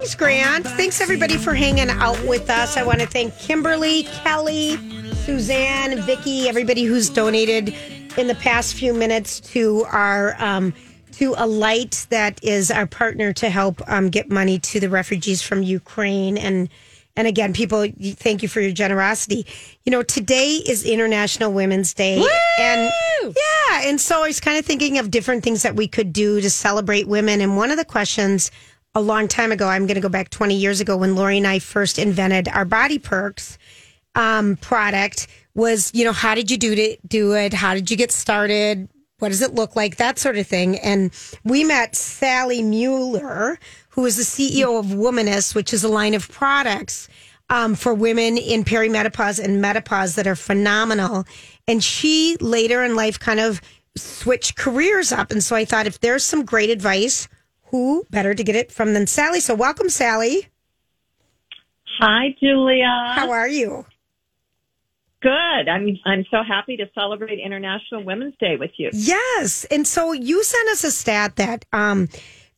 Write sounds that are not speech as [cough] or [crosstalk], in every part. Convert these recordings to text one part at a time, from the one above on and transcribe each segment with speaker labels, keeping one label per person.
Speaker 1: Thanks, Grant. Thanks, everybody, for hanging out with us. I want to thank Kimberly, Kelly, Suzanne, Vicky, everybody who's donated in the past few minutes to our um, to light that is our partner to help um, get money to the refugees from Ukraine and and again people thank you for your generosity you know today is international women's day
Speaker 2: Woo!
Speaker 1: and yeah and so i was kind of thinking of different things that we could do to celebrate women and one of the questions a long time ago i'm going to go back 20 years ago when lori and i first invented our body perks um, product was you know how did you do it do it how did you get started what does it look like? That sort of thing. And we met Sally Mueller, who is the CEO of Womaness, which is a line of products um, for women in perimenopause and menopause that are phenomenal. And she later in life kind of switched careers up. And so I thought if there's some great advice, who better to get it from than Sally? So welcome, Sally.
Speaker 3: Hi, Julia.
Speaker 1: How are you?
Speaker 3: Good. I'm I'm so happy to celebrate International Women's Day with you.
Speaker 1: Yes. And so you sent us a stat that um,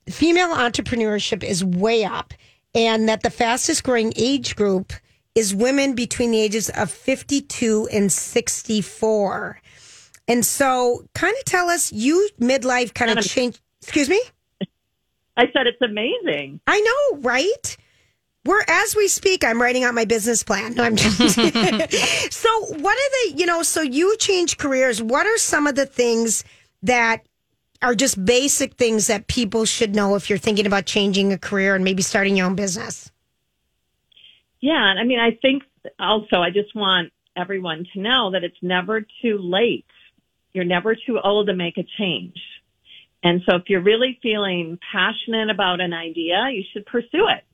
Speaker 1: female entrepreneurship is way up and that the fastest growing age group is women between the ages of 52 and 64. And so kind of tell us you midlife kind of change excuse me?
Speaker 3: I said it's amazing.
Speaker 1: I know, right? We're as we speak, I'm writing out my business plan. No, I'm just [laughs] so what are the you know, so you change careers. What are some of the things that are just basic things that people should know if you're thinking about changing a career and maybe starting your own business?
Speaker 3: Yeah, I mean I think also I just want everyone to know that it's never too late. You're never too old to make a change. And so if you're really feeling passionate about an idea, you should pursue it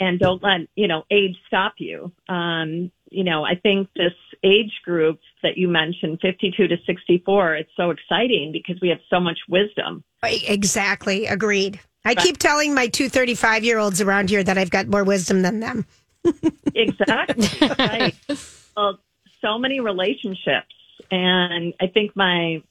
Speaker 3: and don't let you know age stop you. Um, you know, I think this age group that you mentioned, 52 to 64, it's so exciting because we have so much wisdom.
Speaker 1: Exactly, agreed. I keep telling my two 35 year olds around here that I've got more wisdom than them. [laughs]
Speaker 3: exactly. right. [laughs] Well, so many relationships, and I think my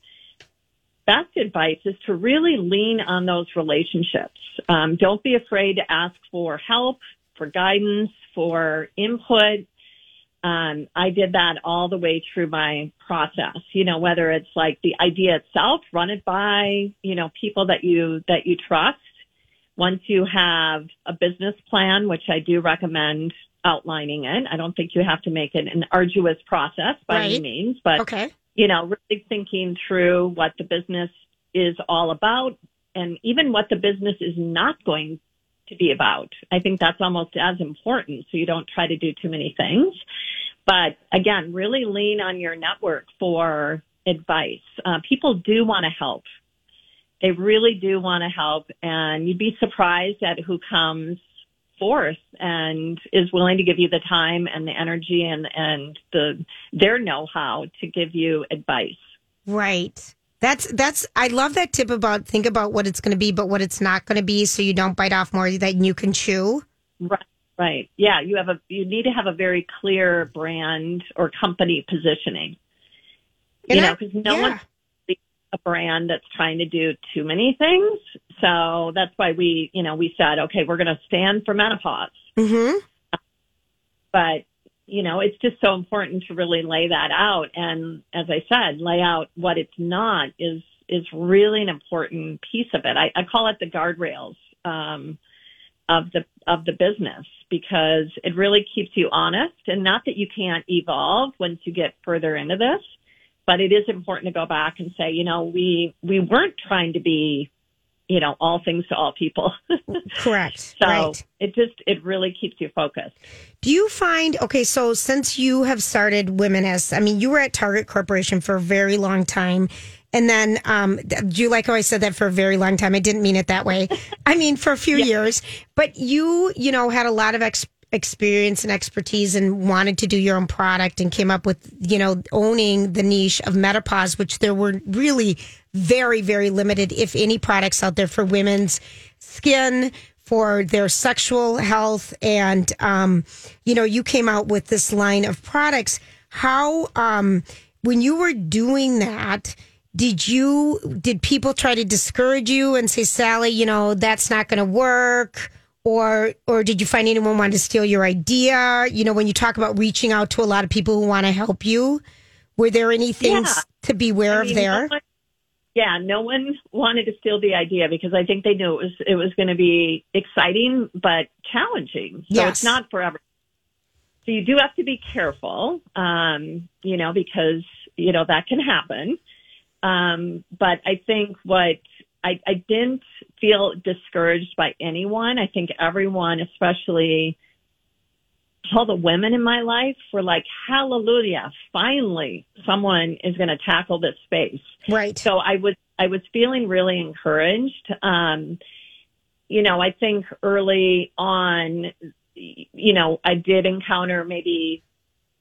Speaker 3: best advice is to really lean on those relationships. Um, don't be afraid to ask for help for guidance, for input. Um, I did that all the way through my process. You know, whether it's like the idea itself, run it by you know people that you that you trust. Once you have a business plan, which I do recommend outlining it, I don't think you have to make it an arduous process by
Speaker 1: Right.
Speaker 3: any means, but
Speaker 1: Okay.
Speaker 3: You know, really thinking through what the business is all about and even what the business is not going to be about. I think that's almost as important so you don't try to do too many things. But again, really lean on your network for advice. Uh, people do want to help. They really do want to help and you'd be surprised at who comes forth and is willing to give you the time and the energy and, and the, their know-how to give you advice.
Speaker 1: Right. That's that's I love that tip about think about what it's going to be, but what it's not going to be, so you don't bite off more than you can chew.
Speaker 3: Right. Right. Yeah. You have a, you need to have a very clear brand or company positioning. You know, because no
Speaker 1: yeah.
Speaker 3: one's a brand that's trying to do too many things. So that's why we, you know, we said, okay, we're going to stand for menopause.
Speaker 1: Mm-hmm.
Speaker 3: But, you know, it's just so important to really lay that out. And as I said, lay out what it's not is, is really an important piece of it. I, I call it the guardrails, um, of the, of the business because it really keeps you honest and not that you can't evolve once you get further into this, but it is important to go back and say, you know, we, we weren't trying to be, you know, all things to all people. [laughs]
Speaker 1: Correct.
Speaker 3: so
Speaker 1: right.
Speaker 3: it just, it really keeps you focused.
Speaker 1: Do you find okay? So since you have started Womaness, I mean, you were at Target Corporation for a very long time, And then, um, do you like how I said that for a very long time? I didn't mean it that way. [laughs] I mean, for a few yeah. years, but you, you know, had a lot of ex- experience and expertise and wanted to do your own product and came up with, you know, owning the niche of menopause, which there were really very, very limited, if any, products out there for women's skin, for their sexual health. And, um, you know, you came out with this line of products. How, um, when you were doing that, did you, did people try to discourage you and say, Sally, you know, that's not going to work? Or or did you find anyone want to steal your idea? You know, when you talk about reaching out to a lot of people who want to help you, were there any things yeah. to be aware I mean, of there?
Speaker 3: No one, yeah, no one wanted to steal the idea because I think they knew it was it was going to be exciting but challenging. So yes. it's not forever. So you do have to be careful, um, you know, because you know that can happen. Um, but I think what I, I didn't feel discouraged by anyone. I think everyone, especially all the women in my life, were like, hallelujah, finally someone is going to tackle this space.
Speaker 1: Right.
Speaker 3: So I was, I was feeling really encouraged. Um, you know, I think early on, you know, I did encounter maybe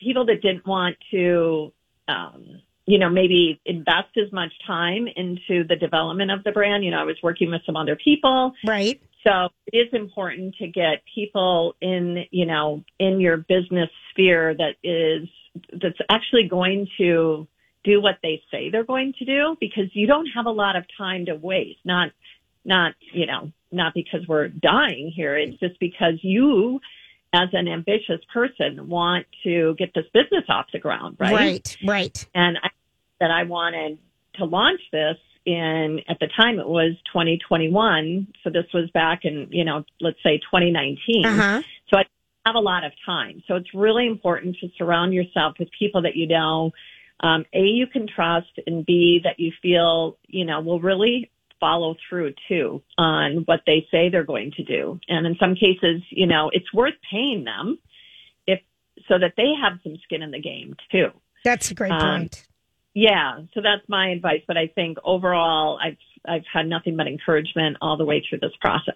Speaker 3: people that didn't want to, um, you know, maybe invest as much time into the development of the brand. You know, I was working with some other people.
Speaker 1: Right.
Speaker 3: So it is important to get people in, you know, in your business sphere that is, that's actually going to do what they say they're going to do because you don't have a lot of time to waste. Not, not, you know, not because we're dying here. It's just because you as an ambitious person want to get this business off the ground, right?
Speaker 1: Right, right.
Speaker 3: And I, that I wanted to launch this in, at the time it was 2021. So this was back in, you know, let's say 2019. Uh-huh. So I have a lot of time. So it's really important to surround yourself with people that you know, um, A, you can trust and B, that you feel, you know, will really follow through too on what they say they're going to do. And in some cases, you know, it's worth paying them if so that they have some skin in the game too.
Speaker 1: That's a great um, point.
Speaker 3: Yeah, so that's my advice. But I think overall, I've I've had nothing but encouragement all the way through this process.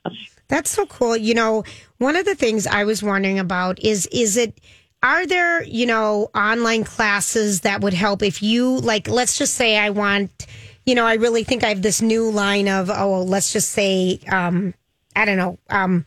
Speaker 1: That's so cool. You know, one of the things I was wondering about is is it are there, you know, online classes that would help if you like let's just say I want you know, I really think I have this new line of, oh, let's just say, um, I don't know, um,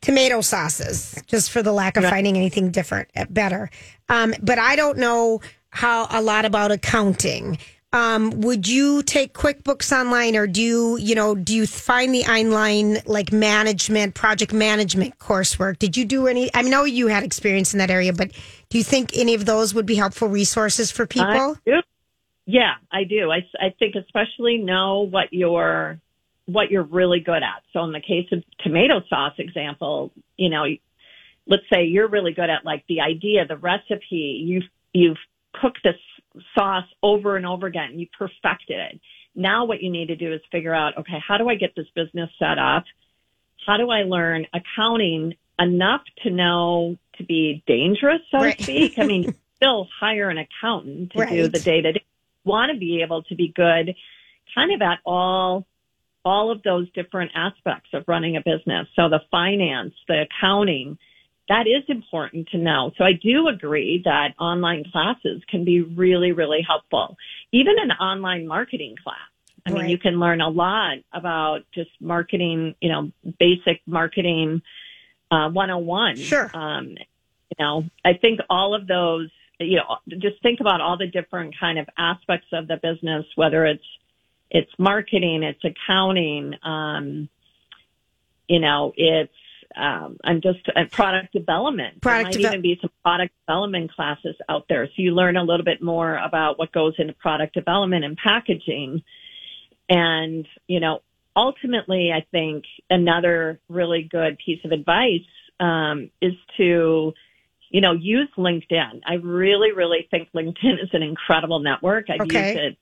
Speaker 1: tomato sauces, just for the lack of finding anything different, uh, better. Um, but I don't know how a lot about accounting. Um, would you take QuickBooks online or do you, you know, do you find the online like management, project management coursework? Did you do any? I know you had experience in that area, but do you think any of those would be helpful resources for people?
Speaker 3: Yeah, I do. I, I think especially know what you're what you're really good at. So in the case of tomato sauce example, you know, let's say you're really good at like the idea, the recipe. You've you've cooked this sauce over and over again. You perfected it. Now what you need to do is figure out, okay, how do I get this business set up? How do I learn accounting enough to know to be dangerous, so right. to speak? I mean, [laughs] still hire an accountant to right. do the day to day want to be able to be good kind of at all all of those different aspects of running a business. So the finance, the accounting, that is important to know. So I do agree that online classes can be really, really helpful. Even an online marketing class. I mean, you can learn a lot about just marketing, you know, basic marketing, uh, 101.
Speaker 1: Sure.
Speaker 3: Um, you know, I think all of those you know, just think about all the different kind of aspects of the business, whether it's it's marketing, it's accounting, um, you know, it's um, I'm just uh, product development. Product there might even be some product development classes out there, so you learn a little bit more about what goes into product development and packaging. And you know, ultimately, I think another really good piece of advice um, is to you know, use LinkedIn. I really, really think LinkedIn is an incredible network. I've okay. used it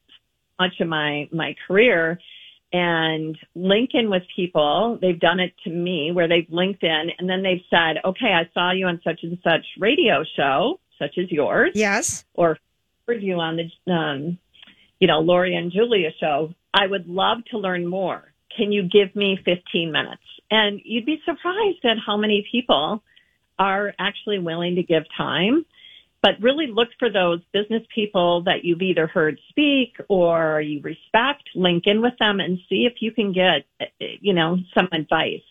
Speaker 3: much of my, my career and link in with people. They've done it to me where they've linked in and then they've said, okay, I saw you on such and such radio show, such as yours.
Speaker 1: Yes.
Speaker 3: Or heard you on the, um, you know, Lori and Julia show, I would love to learn more. Can you give me 15 minutes? And you'd be surprised at how many people are actually willing to give time. But really look for those business people that you've either heard speak or you respect, link in with them and see if you can get, you know, some advice.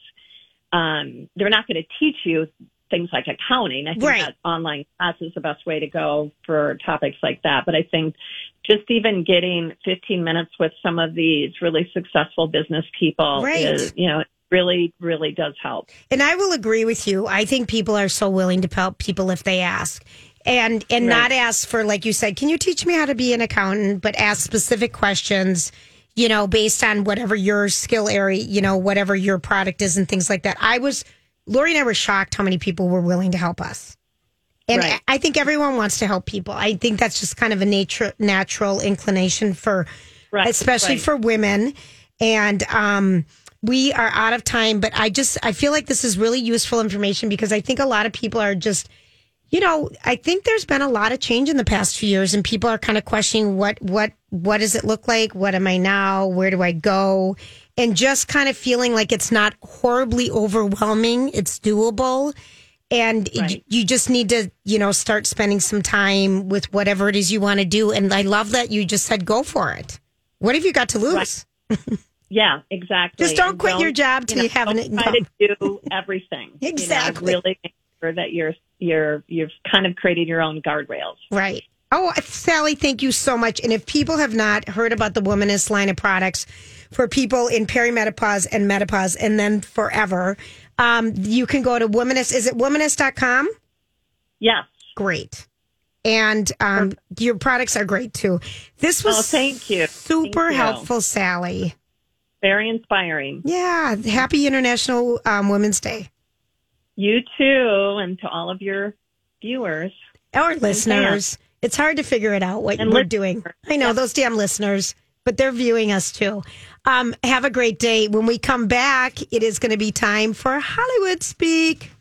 Speaker 3: Um, they're not going to teach you things like accounting. I think
Speaker 1: Right.
Speaker 3: that online class is the best way to go for topics like that. But I think just even getting 15 minutes with some of these really successful business people
Speaker 1: Right.
Speaker 3: is, you know, really, really does help.
Speaker 1: And I will agree with you. I think people are so willing to help people if they ask. And and
Speaker 3: Right.
Speaker 1: not ask for like you said, can you teach me how to be an accountant, but ask specific questions, you know, based on whatever your skill area, you know, whatever your product is and things like that. I was Lori and I were shocked how many people were willing to help us. And
Speaker 3: Right.
Speaker 1: I think everyone wants to help people. I think that's just kind of a nature natural inclination for
Speaker 3: Right.
Speaker 1: especially for women. And um, we are out of time, but I just I feel like this is really useful information because I think a lot of people are just, you know, I think there's been a lot of change in the past few years, and people are kind of questioning what what what does it look like? What am I now? Where do I go? And just kind of feeling like it's not horribly overwhelming. It's doable. And
Speaker 3: Right.
Speaker 1: you just need to, you know, start spending some time with whatever it is you want to do. And I love that you just said go for it. What have you got to lose? [laughs]
Speaker 3: Yeah, exactly.
Speaker 1: Just don't
Speaker 3: And
Speaker 1: quit your job till you have an
Speaker 3: don't try to do [laughs] everything. You know,
Speaker 1: Exactly.
Speaker 3: really make sure that you're you're you've kind of created your own guardrails.
Speaker 1: Right. Oh, Sally, thank you so much. And if people have not heard about the Womaness line of products for people in perimenopause and menopause and then forever, um, you can go to Womaness. Is it womaness.com?
Speaker 3: Yes.
Speaker 1: Great. And um, your products are great too. This was
Speaker 3: Oh, thank you.
Speaker 1: super
Speaker 3: Thank you.
Speaker 1: helpful, Sally.
Speaker 3: Very inspiring.
Speaker 1: Yeah. Happy International um, Women's Day.
Speaker 3: You too, and to all of your viewers.
Speaker 1: Our listeners. It's hard to figure it out what
Speaker 3: And
Speaker 1: we're doing. I know those damn listeners, but they're viewing us too. Um, have a great day. When we come back, it is going to be time for Hollywood Speak.